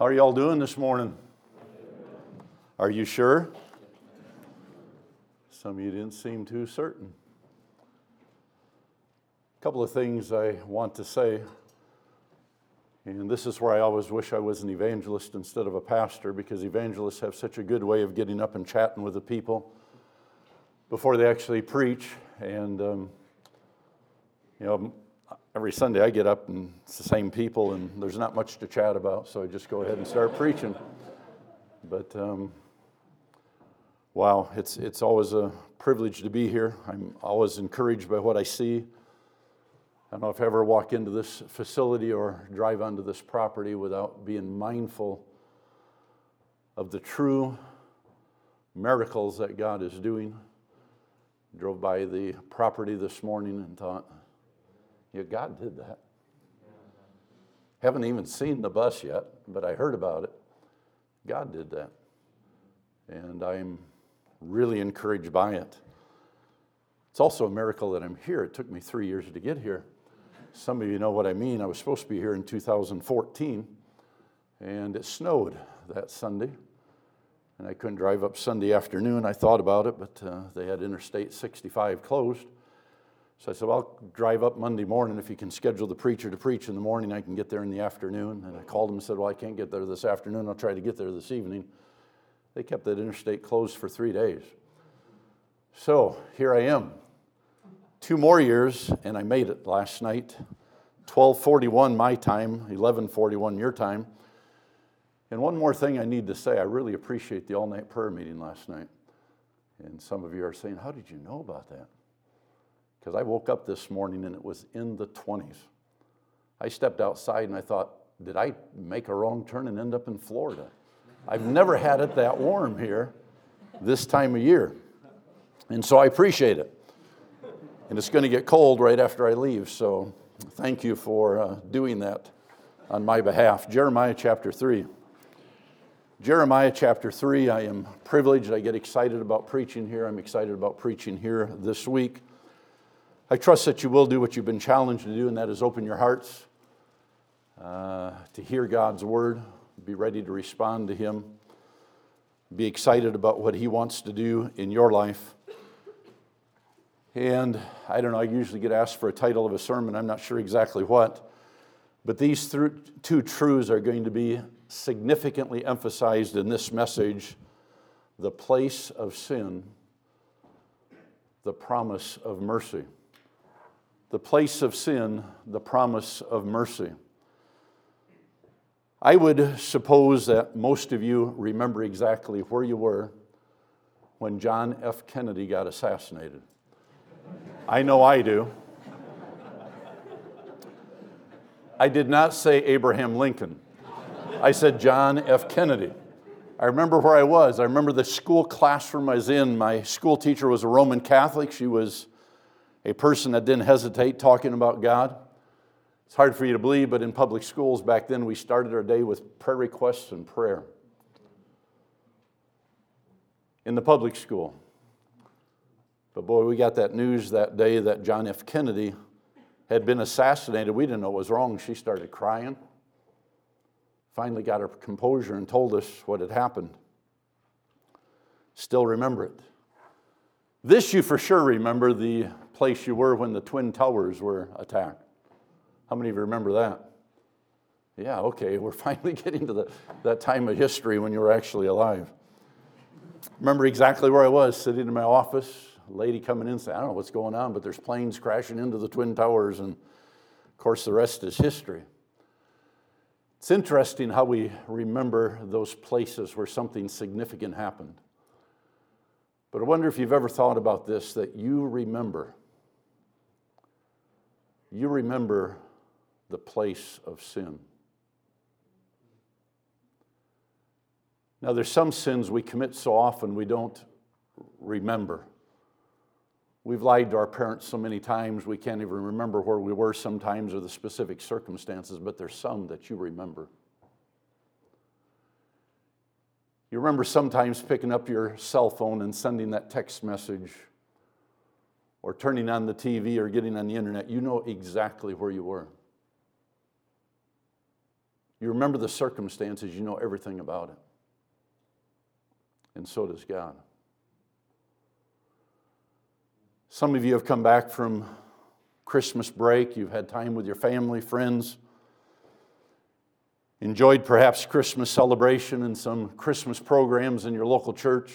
How are y'all doing this morning? Are you sure? Some of you didn't seem too certain. A couple of things I want to say. And this is where I always wish I was an evangelist instead of a pastor because evangelists have such a good way of getting up and chatting with the people before they actually preach. And, um, you know, every Sunday I get up and it's the same people, and there's not much to chat about, so I just go ahead and start preaching. But um, wow, it's, it's always a privilege to be here. I'm always encouraged by what I see. I don't know if I ever walk into this facility or drive onto this property without being mindful of the true miracles that God is doing. Drove by the property this morning and thought, yeah, God did that. Haven't even seen the bus yet, but I heard about it. God did that. And I'm really encouraged by it. It's also a miracle that I'm here. It took me three years to get here. Some of you know what I mean. I was supposed to be here in 2014, and it snowed that Sunday. And I couldn't drive up Sunday afternoon. I thought about it, but uh, they had Interstate 65 closed. So I said, well, I'll drive up Monday morning. If you can schedule the preacher to preach in the morning, I can get there in the afternoon. And I called him and said, Well, I can't get there this afternoon. I'll try to get there this evening. They kept that interstate closed for three days. So here I am. Two more years, and I made it last night. 1241 my time, 1141 your time. And one more thing I need to say I really appreciate the all night prayer meeting last night. And some of you are saying, How did you know about that? Because I woke up this morning and it was in the 20s. I stepped outside and I thought, did I make a wrong turn and end up in Florida? I've never had it that warm here this time of year. And so I appreciate it. And it's going to get cold right after I leave, so thank you for uh, doing that on my behalf. Jeremiah chapter 3. Jeremiah chapter 3, I am privileged. I get excited about preaching here. I'm excited about preaching here this week. I trust that you will do what you've been challenged to do, and that is open your hearts uh, to hear God's word, be ready to respond to Him, be excited about what He wants to do in your life. And I don't know, I usually get asked for a title of a sermon, I'm not sure exactly what, but these th- two truths are going to be significantly emphasized in this message the place of sin, the promise of mercy the place of sin, the promise of mercy. I would suppose that most of you remember exactly where you were when John F. Kennedy got assassinated. I know I do. I did not say Abraham Lincoln. I said John F. Kennedy. I remember where I was. I remember the school classroom I was in. My school teacher was a Roman Catholic. She was a person that didn't hesitate talking about God. It's hard for you to believe, but in public schools back then, we started our day with prayer requests and prayer. In the public school. But boy, we got that news that day that John F. Kennedy had been assassinated. We didn't know what was wrong. She started crying. Finally got her composure and told us what had happened. Still remember it. This you for sure remember the place you were when the Twin Towers were attacked. How many of you remember that? Yeah, okay, we're finally getting to the, that time of history when you were actually alive. Remember exactly where I was, sitting in my office, a lady coming in saying, I don't know what's going on, but there's planes crashing into the Twin Towers, and of course, the rest is history. It's interesting how we remember those places where something significant happened. But I wonder if you've ever thought about this that you remember you remember the place of sin. Now, there's some sins we commit so often we don't remember. We've lied to our parents so many times we can't even remember where we were sometimes or the specific circumstances, but there's some that you remember. You remember sometimes picking up your cell phone and sending that text message or turning on the TV or getting on the internet, you know exactly where you were. You remember the circumstances, you know everything about it. And so does God. Some of you have come back from Christmas break, you've had time with your family, friends, enjoyed perhaps Christmas celebration and some Christmas programs in your local church.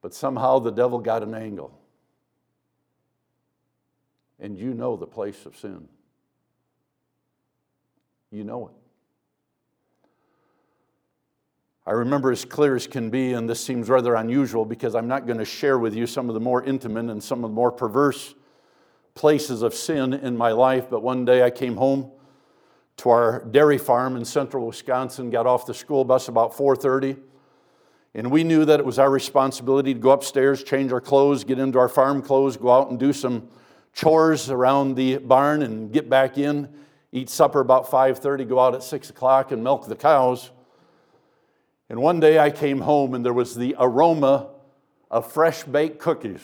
But somehow the devil got an angle. And you know the place of sin. You know it. I remember as clear as can be, and this seems rather unusual because I'm not going to share with you some of the more intimate and some of the more perverse places of sin in my life, but one day I came home to our dairy farm in central Wisconsin, got off the school bus about 4:30, and we knew that it was our responsibility to go upstairs, change our clothes, get into our farm clothes, go out and do some chores around the barn and get back in, eat supper about 5:30, go out at 6 o'clock and milk the cows. And one day I came home and there was the aroma of fresh baked cookies.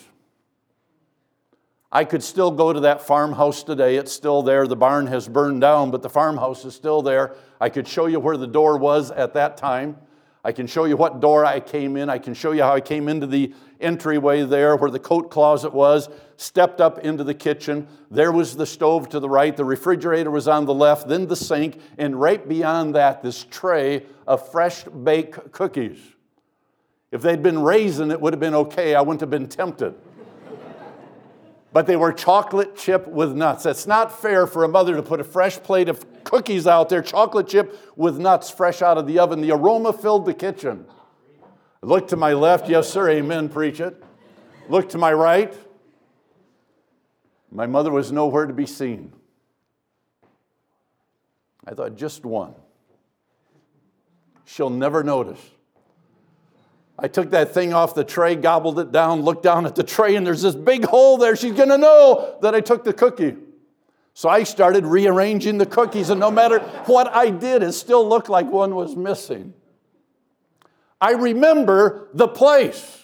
I could still go to that farmhouse today. It's still there. The barn has burned down, but the farmhouse is still there. I could show you where the door was at that time. I can show you what door I came in. I can show you how I came into the entryway there where the coat closet was, stepped up into the kitchen. There was the stove to the right, the refrigerator was on the left, then the sink, and right beyond that, this tray of fresh baked cookies. If they'd been raisin, it would have been okay. I wouldn't have been tempted. But they were chocolate chip with nuts. That's not fair for a mother to put a fresh plate of cookies out there, chocolate chip with nuts fresh out of the oven. The aroma filled the kitchen. Look to my left, yes, sir, amen, preach it. Look to my right. My mother was nowhere to be seen. I thought, just one. She'll never notice. I took that thing off the tray, gobbled it down, looked down at the tray, and there's this big hole there. She's gonna know that I took the cookie. So I started rearranging the cookies, and no matter what I did, it still looked like one was missing. I remember the place.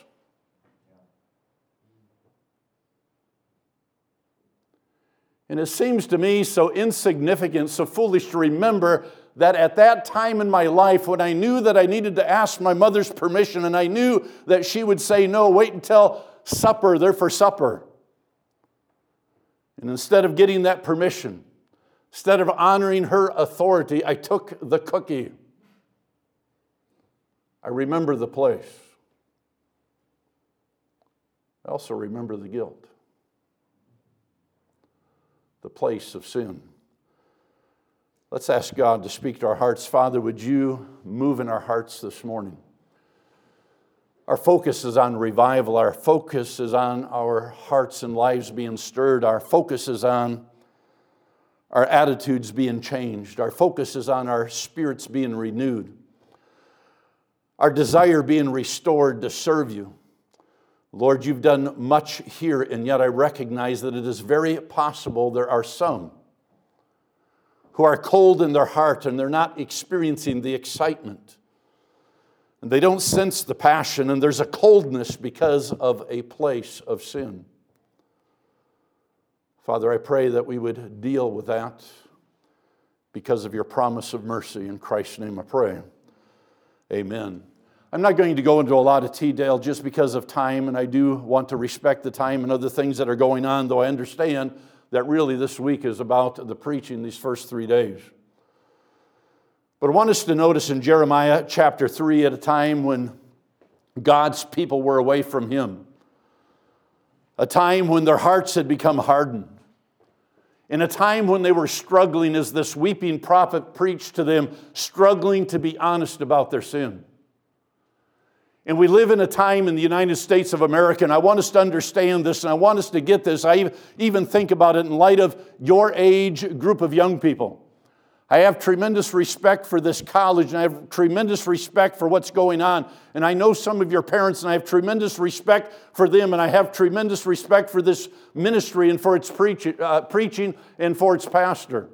And it seems to me so insignificant, so foolish to remember that at that time in my life, when I knew that I needed to ask my mother's permission and I knew that she would say, No, wait until supper, they're for supper. And instead of getting that permission, instead of honoring her authority, I took the cookie. I remember the place. I also remember the guilt, the place of sin. Let's ask God to speak to our hearts. Father, would you move in our hearts this morning? Our focus is on revival. Our focus is on our hearts and lives being stirred. Our focus is on our attitudes being changed. Our focus is on our spirits being renewed. Our desire being restored to serve you. Lord, you've done much here, and yet I recognize that it is very possible there are some who are cold in their heart and they're not experiencing the excitement and they don't sense the passion, and there's a coldness because of a place of sin. Father, I pray that we would deal with that because of your promise of mercy. In Christ's name I pray. Amen. I'm not going to go into a lot of detail just because of time, and I do want to respect the time and other things that are going on, though I understand that really this week is about the preaching these first three days. But I want us to notice in Jeremiah chapter 3 at a time when God's people were away from Him, a time when their hearts had become hardened, in a time when they were struggling, as this weeping prophet preached to them, struggling to be honest about their sin. And we live in a time in the United States of America, and I want us to understand this and I want us to get this. I even think about it in light of your age group of young people. I have tremendous respect for this college and I have tremendous respect for what's going on. And I know some of your parents and I have tremendous respect for them and I have tremendous respect for this ministry and for its preaching, uh, preaching and for its pastor.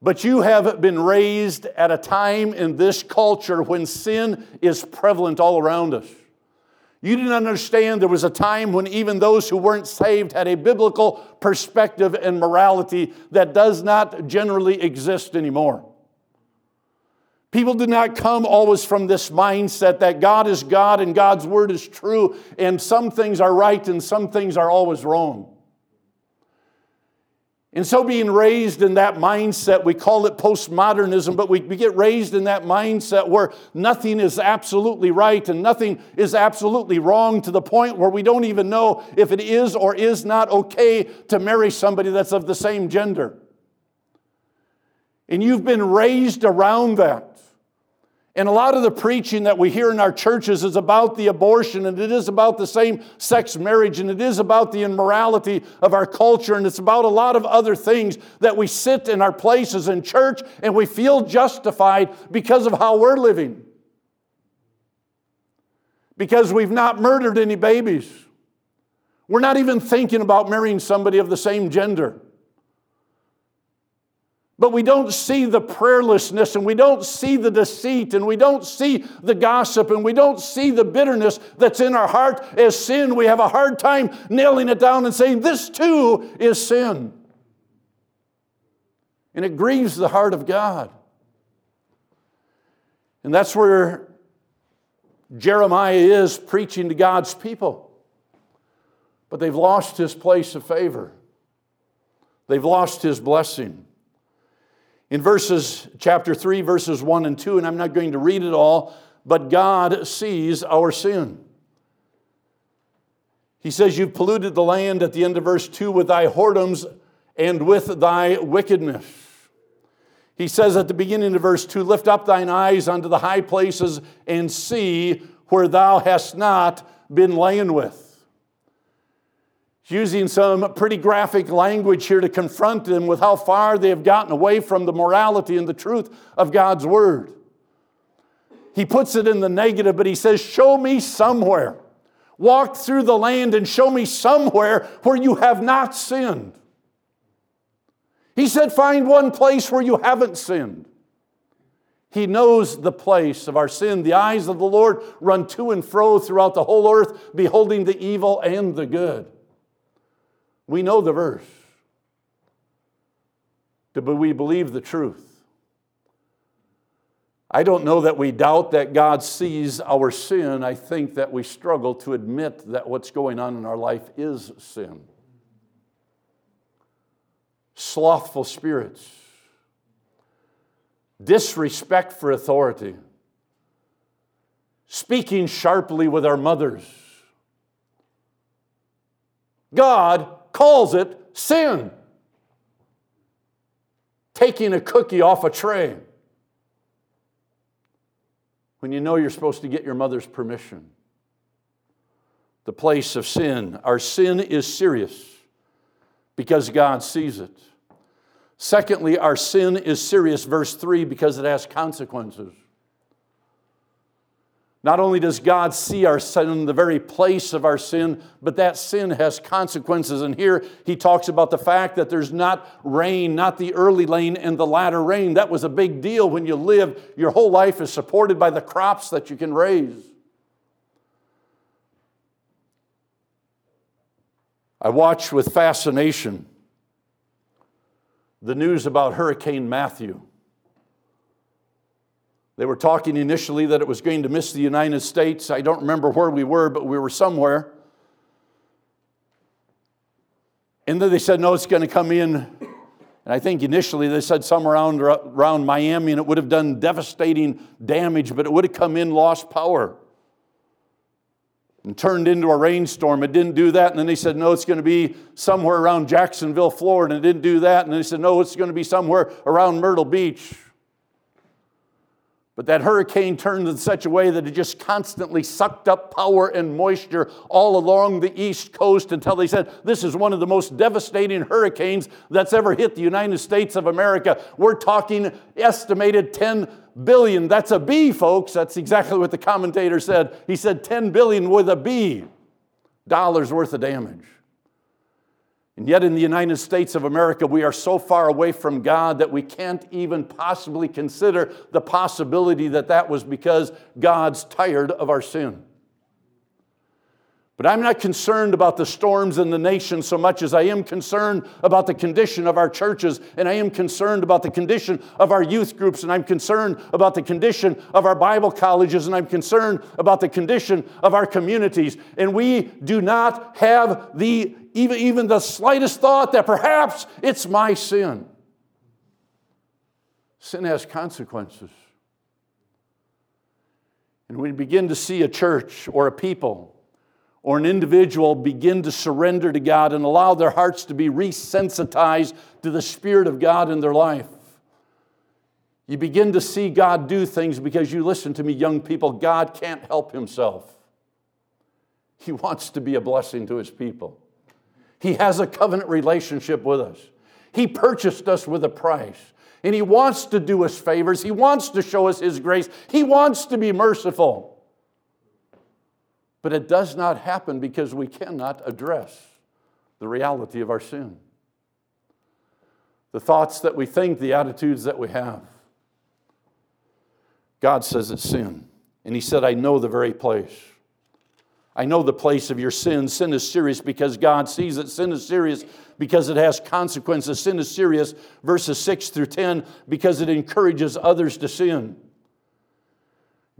But you have been raised at a time in this culture when sin is prevalent all around us. You didn't understand there was a time when even those who weren't saved had a biblical perspective and morality that does not generally exist anymore. People do not come always from this mindset that God is God and God's word is true, and some things are right and some things are always wrong. And so, being raised in that mindset, we call it postmodernism, but we, we get raised in that mindset where nothing is absolutely right and nothing is absolutely wrong to the point where we don't even know if it is or is not okay to marry somebody that's of the same gender. And you've been raised around that. And a lot of the preaching that we hear in our churches is about the abortion, and it is about the same sex marriage, and it is about the immorality of our culture, and it's about a lot of other things that we sit in our places in church and we feel justified because of how we're living. Because we've not murdered any babies. We're not even thinking about marrying somebody of the same gender. But we don't see the prayerlessness and we don't see the deceit and we don't see the gossip and we don't see the bitterness that's in our heart as sin. We have a hard time nailing it down and saying, This too is sin. And it grieves the heart of God. And that's where Jeremiah is preaching to God's people. But they've lost his place of favor, they've lost his blessing. In verses, chapter 3, verses 1 and 2, and I'm not going to read it all, but God sees our sin. He says, You've polluted the land at the end of verse 2 with thy whoredoms and with thy wickedness. He says at the beginning of verse 2 Lift up thine eyes unto the high places and see where thou hast not been lain with using some pretty graphic language here to confront them with how far they have gotten away from the morality and the truth of God's Word. He puts it in the negative, but he says, Show me somewhere. Walk through the land and show me somewhere where you have not sinned. He said, Find one place where you haven't sinned. He knows the place of our sin. The eyes of the Lord run to and fro throughout the whole earth, beholding the evil and the good. We know the verse, but we believe the truth. I don't know that we doubt that God sees our sin. I think that we struggle to admit that what's going on in our life is sin. Slothful spirits, disrespect for authority, speaking sharply with our mothers. God calls it sin. Taking a cookie off a tray when you know you're supposed to get your mother's permission. The place of sin. Our sin is serious because God sees it. Secondly, our sin is serious, verse 3, because it has consequences. Not only does God see our sin, in the very place of our sin, but that sin has consequences. And here he talks about the fact that there's not rain, not the early rain and the latter rain. That was a big deal when you live. Your whole life is supported by the crops that you can raise. I watch with fascination the news about Hurricane Matthew. They were talking initially that it was going to miss the United States. I don't remember where we were, but we were somewhere. And then they said, no, it's going to come in. And I think initially they said somewhere around, around Miami, and it would have done devastating damage, but it would have come in, lost power, and turned into a rainstorm. It didn't do that. And then they said, no, it's going to be somewhere around Jacksonville, Florida. And it didn't do that. And they said, no, it's going to be somewhere around Myrtle Beach. But that hurricane turned in such a way that it just constantly sucked up power and moisture all along the east coast until they said this is one of the most devastating hurricanes that's ever hit the United States of America. We're talking estimated 10 billion. That's a B, folks. That's exactly what the commentator said. He said 10 billion with a B dollars worth of damage. And yet, in the United States of America, we are so far away from God that we can't even possibly consider the possibility that that was because God's tired of our sin. But I'm not concerned about the storms in the nation so much as I am concerned about the condition of our churches, and I am concerned about the condition of our youth groups, and I'm concerned about the condition of our Bible colleges, and I'm concerned about the condition of our communities. And we do not have the even, even the slightest thought that perhaps it's my sin. Sin has consequences. And we begin to see a church or a people or an individual begin to surrender to God and allow their hearts to be resensitized to the Spirit of God in their life. You begin to see God do things because you listen to me, young people. God can't help himself. He wants to be a blessing to his people. He has a covenant relationship with us. He purchased us with a price. And He wants to do us favors. He wants to show us His grace. He wants to be merciful. But it does not happen because we cannot address the reality of our sin. The thoughts that we think, the attitudes that we have. God says it's sin. And He said, I know the very place. I know the place of your sin. Sin is serious because God sees it. Sin is serious because it has consequences. Sin is serious, verses 6 through 10, because it encourages others to sin.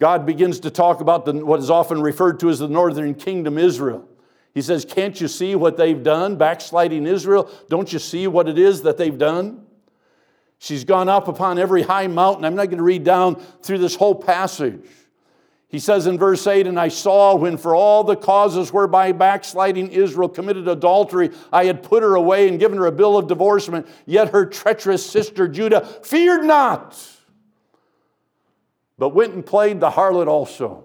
God begins to talk about the, what is often referred to as the northern kingdom, Israel. He says, Can't you see what they've done? Backsliding Israel, don't you see what it is that they've done? She's gone up upon every high mountain. I'm not going to read down through this whole passage. He says in verse 8, And I saw when for all the causes whereby backsliding Israel committed adultery, I had put her away and given her a bill of divorcement, yet her treacherous sister Judah feared not but went and played the harlot also.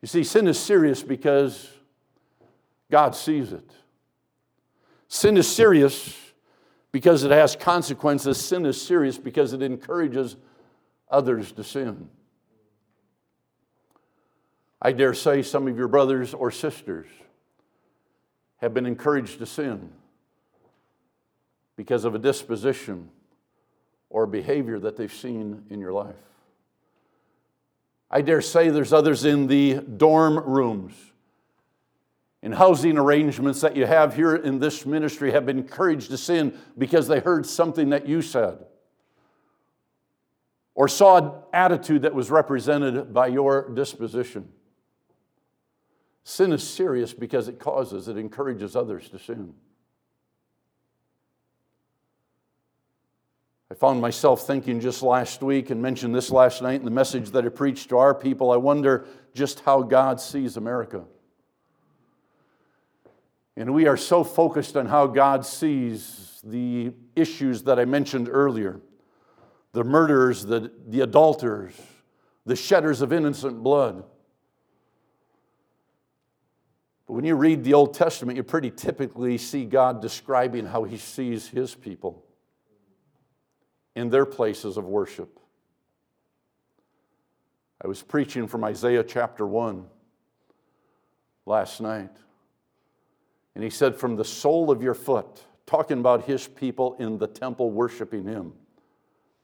You see, sin is serious because God sees it. Sin is serious because it has consequences. Sin is serious because it encourages others to sin. I dare say some of your brothers or sisters have been encouraged to sin because of a disposition or behavior that they've seen in your life. I dare say there's others in the dorm rooms, in housing arrangements that you have here in this ministry have been encouraged to sin because they heard something that you said or saw an attitude that was represented by your disposition. Sin is serious because it causes, it encourages others to sin. I found myself thinking just last week and mentioned this last night in the message that I preached to our people. I wonder just how God sees America. And we are so focused on how God sees the issues that I mentioned earlier the murderers, the, the adulterers, the shedders of innocent blood. But when you read the Old Testament, you pretty typically see God describing how he sees his people in their places of worship. I was preaching from Isaiah chapter 1 last night. And he said, From the sole of your foot, talking about his people in the temple worshiping him,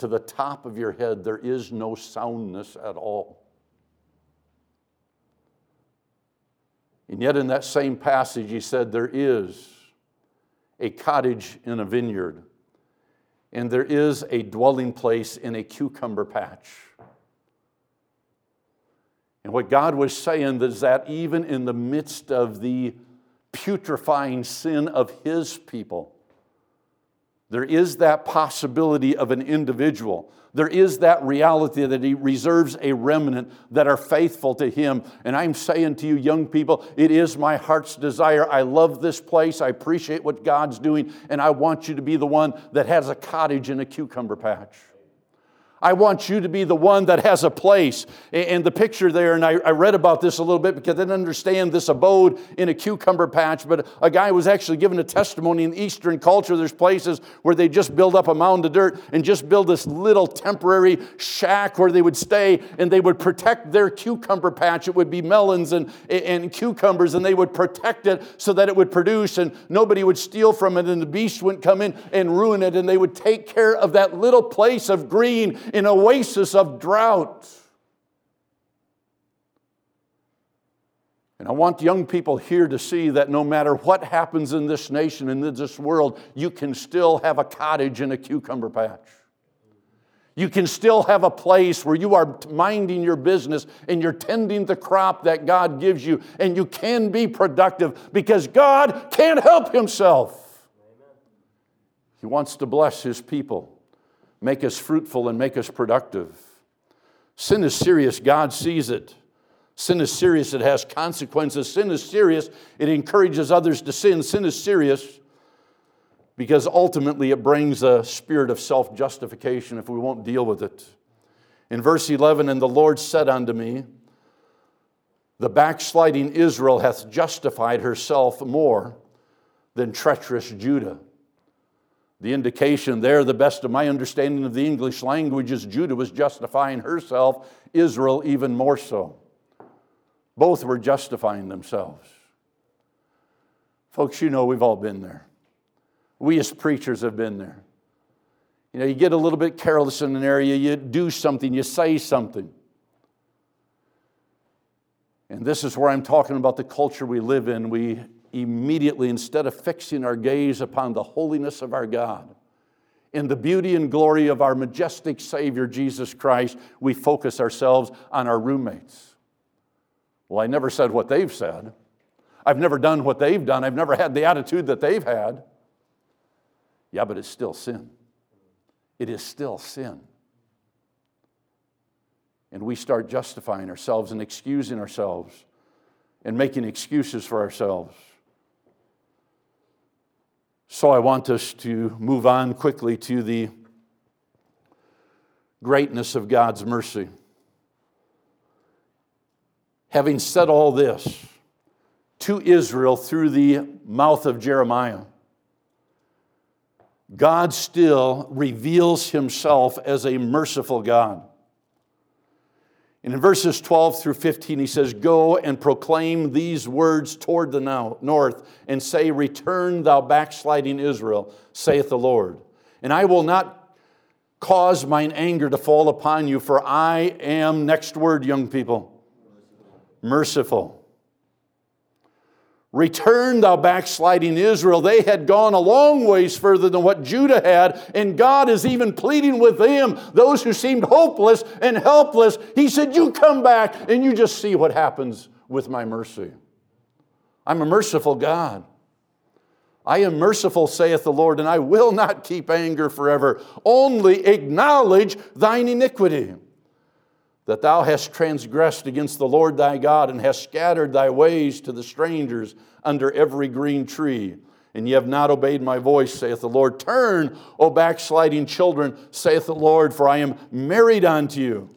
to the top of your head, there is no soundness at all. And yet, in that same passage, he said, There is a cottage in a vineyard and there is a dwelling place in a cucumber patch. And what God was saying is that even in the midst of the putrefying sin of His people, there is that possibility of an individual. There is that reality that He reserves a remnant that are faithful to Him. And I'm saying to you, young people, it is my heart's desire. I love this place. I appreciate what God's doing. And I want you to be the one that has a cottage in a cucumber patch. I want you to be the one that has a place. And the picture there, and I, I, read about this a little bit because I didn't understand this abode in a cucumber patch, but a guy was actually given a testimony in Eastern culture. There's places where they just build up a mound of dirt and just build this little temporary shack where they would stay and they would protect their cucumber patch. It would be melons and, and cucumbers, and they would protect it so that it would produce and nobody would steal from it and the beast wouldn't come in and ruin it. And they would take care of that little place of green an oasis of drought. And I want young people here to see that no matter what happens in this nation and in this world, you can still have a cottage in a cucumber patch. You can still have a place where you are minding your business and you're tending the crop that God gives you, and you can be productive because God can't help Himself. He wants to bless His people, make us fruitful, and make us productive. Sin is serious, God sees it. Sin is serious, it has consequences. Sin is serious, it encourages others to sin. Sin is serious because ultimately it brings a spirit of self justification if we won't deal with it. In verse 11, and the Lord said unto me, The backsliding Israel hath justified herself more than treacherous Judah. The indication there, the best of my understanding of the English language, is Judah was justifying herself, Israel even more so. Both were justifying themselves. Folks, you know we've all been there. We as preachers have been there. You know, you get a little bit careless in an area, you do something, you say something. And this is where I'm talking about the culture we live in. We immediately, instead of fixing our gaze upon the holiness of our God, in the beauty and glory of our majestic Savior, Jesus Christ, we focus ourselves on our roommates. Well, I never said what they've said. I've never done what they've done. I've never had the attitude that they've had. Yeah, but it's still sin. It is still sin. And we start justifying ourselves and excusing ourselves and making excuses for ourselves. So I want us to move on quickly to the greatness of God's mercy. Having said all this to Israel through the mouth of Jeremiah, God still reveals himself as a merciful God. And in verses 12 through 15, he says, Go and proclaim these words toward the north, and say, Return, thou backsliding Israel, saith the Lord. And I will not cause mine anger to fall upon you, for I am, next word, young people, merciful. Return, thou backsliding Israel. They had gone a long ways further than what Judah had, and God is even pleading with them, those who seemed hopeless and helpless. He said, You come back and you just see what happens with my mercy. I'm a merciful God. I am merciful, saith the Lord, and I will not keep anger forever. Only acknowledge thine iniquity that thou hast transgressed against the Lord thy God and hast scattered thy ways to the strangers under every green tree. And ye have not obeyed my voice, saith the Lord. Turn, O backsliding children, saith the Lord, for I am married unto you.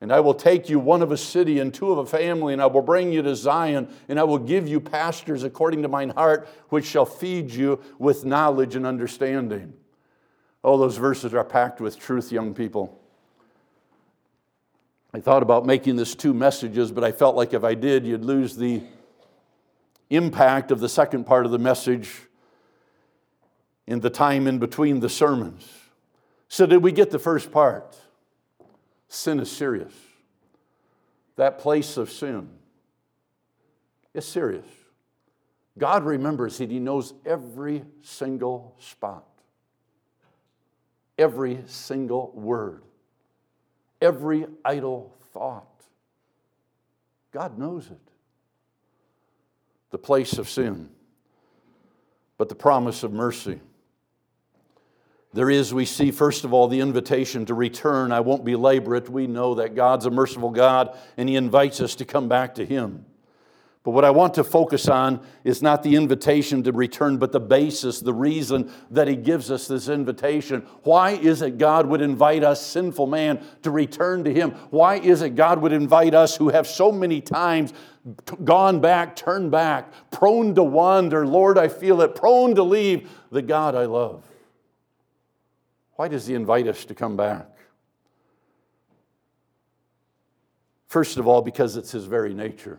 And I will take you one of a city and two of a family, and I will bring you to Zion, and I will give you pastors according to mine heart, which shall feed you with knowledge and understanding. Oh, those verses are packed with truth, young people. I thought about making this two messages, but I felt like if I did, you'd lose the impact of the second part of the message in the time in between the sermons. So, did we get the first part? Sin is serious. That place of sin is serious. God remembers it, He knows every single spot, every single word every idle thought. God knows it. The place of sin, but the promise of mercy. There is, we see, first of all, the invitation to return. I won't belabor it. We know that God's a merciful God and He invites us to come back to Him. But what I want to focus on is not the invitation to return, but the basis, the reason that He gives us this invitation. Why is it God would invite us, sinful man, to return to Him? Why is it God would invite us who have so many times gone back, turned back, prone to wander? Lord, I feel it, prone to leave the God I love. Why does He invite us to come back? First of all, because it's His very nature.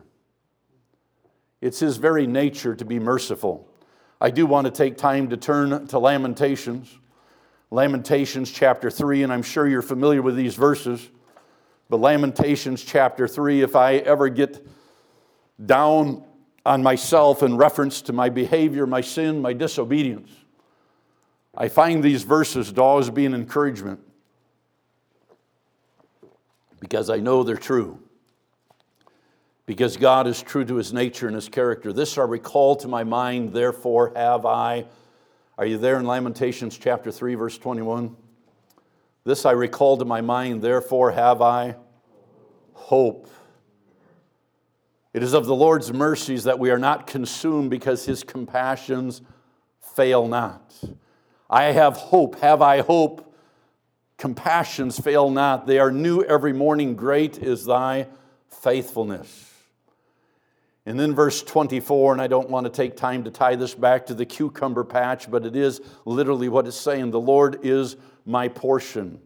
It's his very nature to be merciful. I do want to take time to turn to Lamentations, Lamentations chapter 3, and I'm sure you're familiar with these verses. But Lamentations chapter 3, if I ever get down on myself in reference to my behavior, my sin, my disobedience. I find these verses to always be an encouragement because I know they're true. Because God is true to his nature and his character. This I recall to my mind, therefore have I. Are you there in Lamentations chapter 3, verse 21? This I recall to my mind, therefore have I hope. It is of the Lord's mercies that we are not consumed because his compassions fail not. I have hope. Have I hope? Compassions fail not. They are new every morning. Great is thy faithfulness. And then verse 24, and I don't want to take time to tie this back to the cucumber patch, but it is literally what it's saying. The Lord is my portion,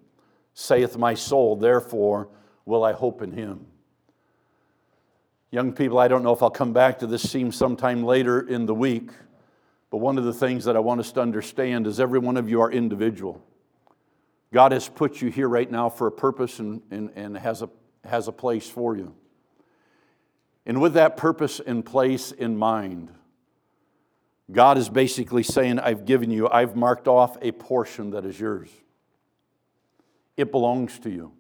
saith my soul, therefore will I hope in him. Young people, I don't know if I'll come back to this theme sometime later in the week, but one of the things that I want us to understand is every one of you are individual. God has put you here right now for a purpose and, and, and has, a, has a place for you. And with that purpose and place in mind, God is basically saying, I've given you, I've marked off a portion that is yours. It belongs to you.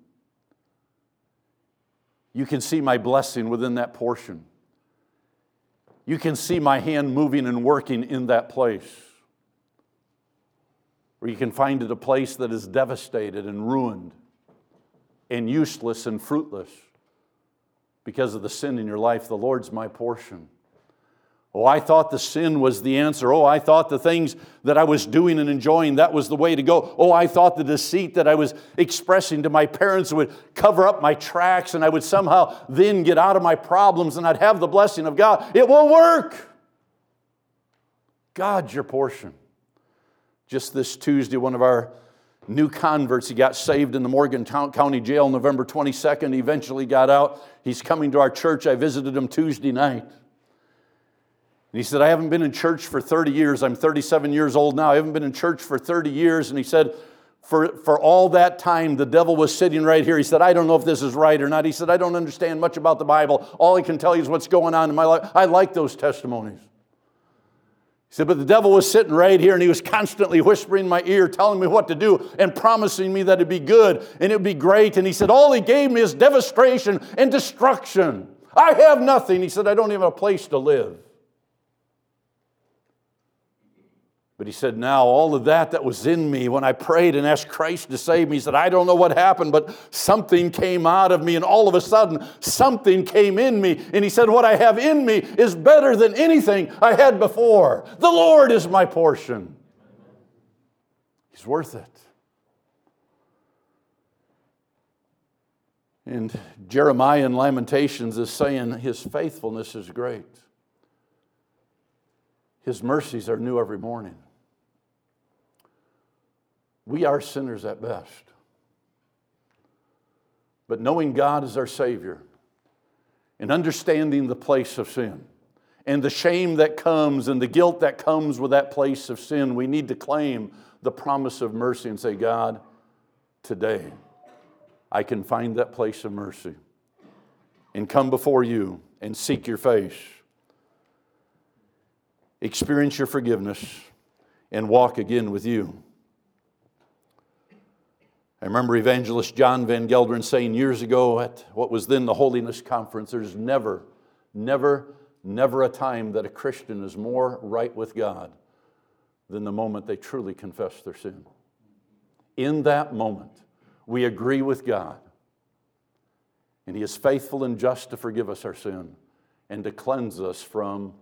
You can see my blessing within that portion. You can see my hand moving and working in that place. Or you can find it a place that is devastated and ruined and useless and fruitless because of the sin in your life. The Lord's my portion. Oh, I thought the sin was the answer. Oh, I thought the things that I was doing and enjoying, that was the way to go. Oh, I thought the deceit that I was expressing to my parents would cover up my tracks and I would somehow then get out of my problems and I'd have the blessing of God. It won't work. God's your portion. Just this Tuesday, one of our new converts, he got saved in the Morgan County Jail November 22nd. He eventually got out. He's coming to our church. I visited him Tuesday night. And he said, I haven't been in church for 30 years. I'm 37 years old now. I haven't been in church for 30 years. And he said, for, for all that time, the devil was sitting right here. He said, I don't know if this is right or not. He said, I don't understand much about the Bible. All I can tell you is what's going on in my life. I like those testimonies. Said, but the devil was sitting right here and he was constantly whispering in my ear, telling me what to do and promising me that it'd be good and it'd be great. And he said, all he gave me is devastation and destruction. I have nothing. He said, I don't even have a place to live. But he said, Now, all of that that was in me when I prayed and asked Christ to save me, he said, I don't know what happened, but something came out of me, and all of a sudden, something came in me. And he said, What I have in me is better than anything I had before. The Lord is my portion. He's worth it. And Jeremiah in Lamentations is saying, His faithfulness is great. His mercies are new every morning. We are sinners at best. But knowing God as our Savior and understanding the place of sin and the shame that comes and the guilt that comes with that place of sin, we need to claim the promise of mercy and say, God, today I can find that place of mercy and come before you and seek your face, experience your forgiveness, and walk again with you. I remember evangelist John Van Gelderen saying years ago at what was then the Holiness Conference there's never, never, never a time that a Christian is more right with God than the moment they truly confess their sin. In that moment, we agree with God, and He is faithful and just to forgive us our sin and to cleanse us from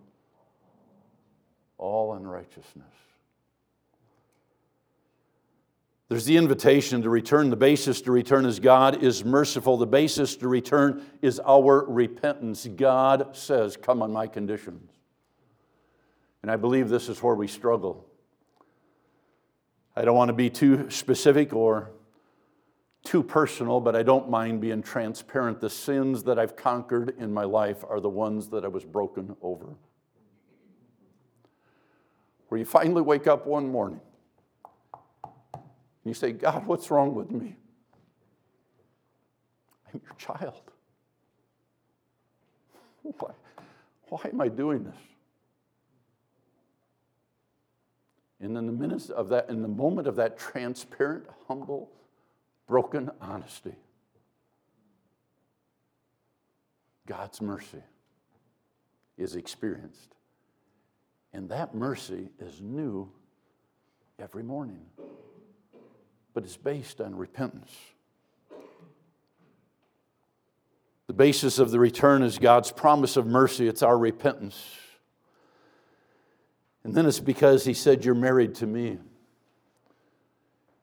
all unrighteousness. There's the invitation to return. The basis to return is God is merciful. The basis to return is our repentance. God says, Come on my conditions. And I believe this is where we struggle. I don't want to be too specific or too personal, but I don't mind being transparent. The sins that I've conquered in my life are the ones that I was broken over. Where you finally wake up one morning and you say, God, what's wrong with me? I'm your child. Why, Why am I doing this? And in the minutes of that, in the moment of that transparent, humble, broken honesty, God's mercy is experienced. And that mercy is new every morning. But it's based on repentance. The basis of the return is God's promise of mercy, it's our repentance. And then it's because He said, You're married to me.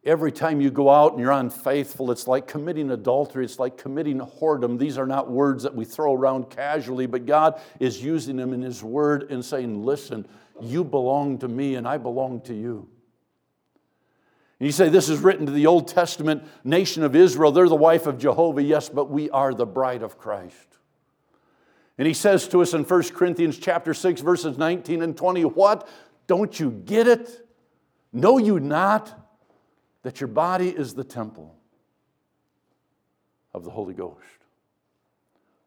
Every time you go out and you're unfaithful, it's like committing adultery, it's like committing whoredom. These are not words that we throw around casually, but God is using them in His Word and saying, Listen, you belong to me and I belong to you. And you say, This is written to the Old Testament nation of Israel. They're the wife of Jehovah, yes, but we are the bride of Christ. And he says to us in 1 Corinthians chapter 6, verses 19 and 20, What? Don't you get it? Know you not that your body is the temple of the Holy Ghost,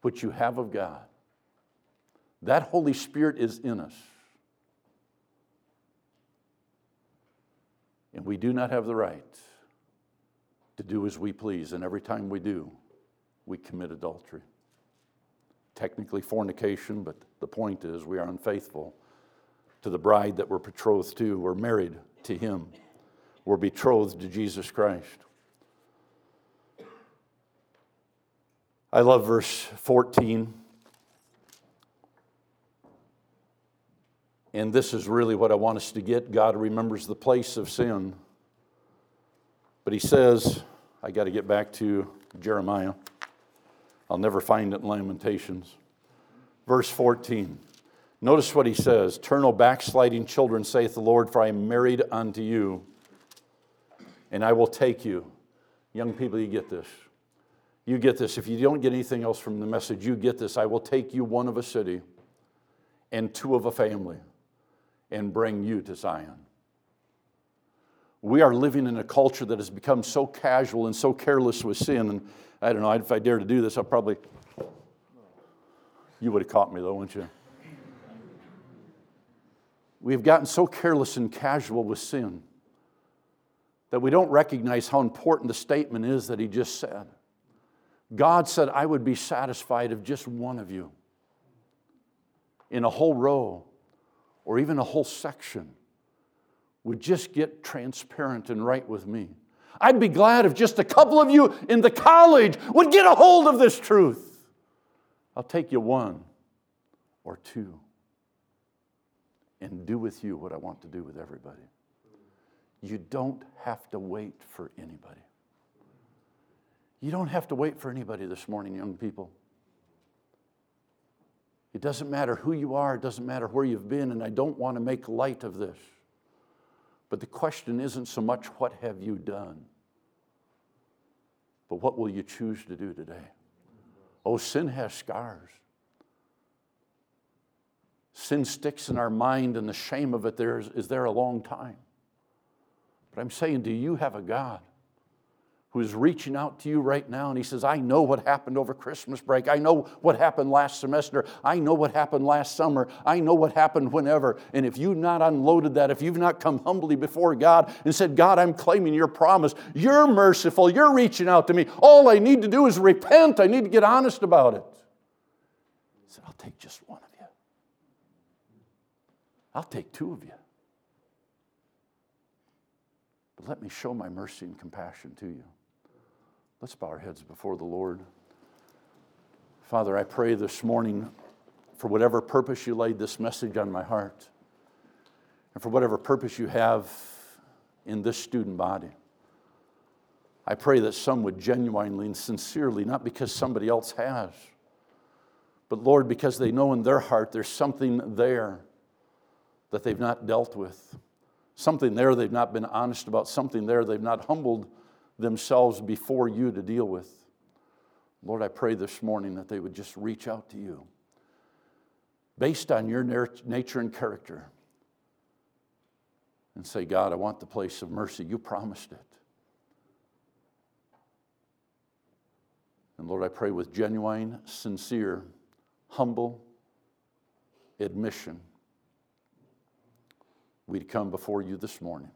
which you have of God? That Holy Spirit is in us. And we do not have the right to do as we please. And every time we do, we commit adultery technically fornication, but the point is we are unfaithful to the bride that we're betrothed to. We're married to Him, we're betrothed to Jesus Christ. I love verse 14. And this is really what I want us to get. God remembers the place of sin. But he says, I got to get back to Jeremiah. I'll never find it in Lamentations. Verse 14. Notice what he says Turn, O backsliding children, saith the Lord, for I am married unto you, and I will take you. Young people, you get this. You get this. If you don't get anything else from the message, you get this. I will take you one of a city and two of a family and bring you to Zion. We are living in a culture that has become so casual and so careless with sin. And I don't know, if I dare to do this, I'll probably. You would have caught me though, wouldn't you? We have gotten so careless and casual with sin that we don't recognize how important the statement is that he just said. God said, I would be satisfied if just one of you in a whole row or even a whole section would just get transparent and right with me. I'd be glad if just a couple of you in the college would get a hold of this truth. I'll take you one or two and do with you what I want to do with everybody. You don't have to wait for anybody. You don't have to wait for anybody this morning, young people. It doesn't matter who you are, it doesn't matter where you've been, and I don't want to make light of this. But the question isn't so much what have you done, but what will you choose to do today? Oh, sin has scars. Sin sticks in our mind, and the shame of it there is, is there a long time. But I'm saying, do you have a God who is reaching out to you right now and he says, I know what happened over Christmas break. I know what happened last semester. I know what happened last summer. I know what happened whenever. And if you've not unloaded that, if you've not come humbly before God and said, God, I'm claiming your promise, you're merciful, you're reaching out to me. All I need to do is repent. I need to get honest about it. He said, I'll take just one of you. I'll take two of you. But let me show my mercy and compassion to you. Let's bow our heads before the Lord. Father, I pray this morning for whatever purpose you laid this message on my heart, and for whatever purpose you have in this student body. I pray that some would genuinely and sincerely, not because somebody else has, but Lord, because they know in their heart there's something there that they've not dealt with, something there they've not been honest about, something there they've not humbled themselves before you to deal with. Lord, I pray this morning that they would just reach out to you based on your nature and character and say, God, I want the place of mercy. You promised it. And Lord, I pray with genuine, sincere, humble, admission, we'd come before you this morning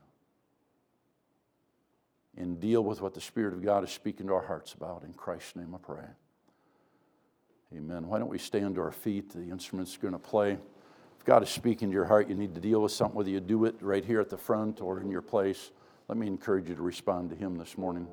and deal with what the Spirit of God is speaking to our hearts about. In Christ's name I pray. Amen. Why don't we stand to our feet? The instrument's going to play. If God is speaking to your heart, you need to deal with something, whether you do it right here at the front or in your place. Let me encourage you to respond to Him this morning.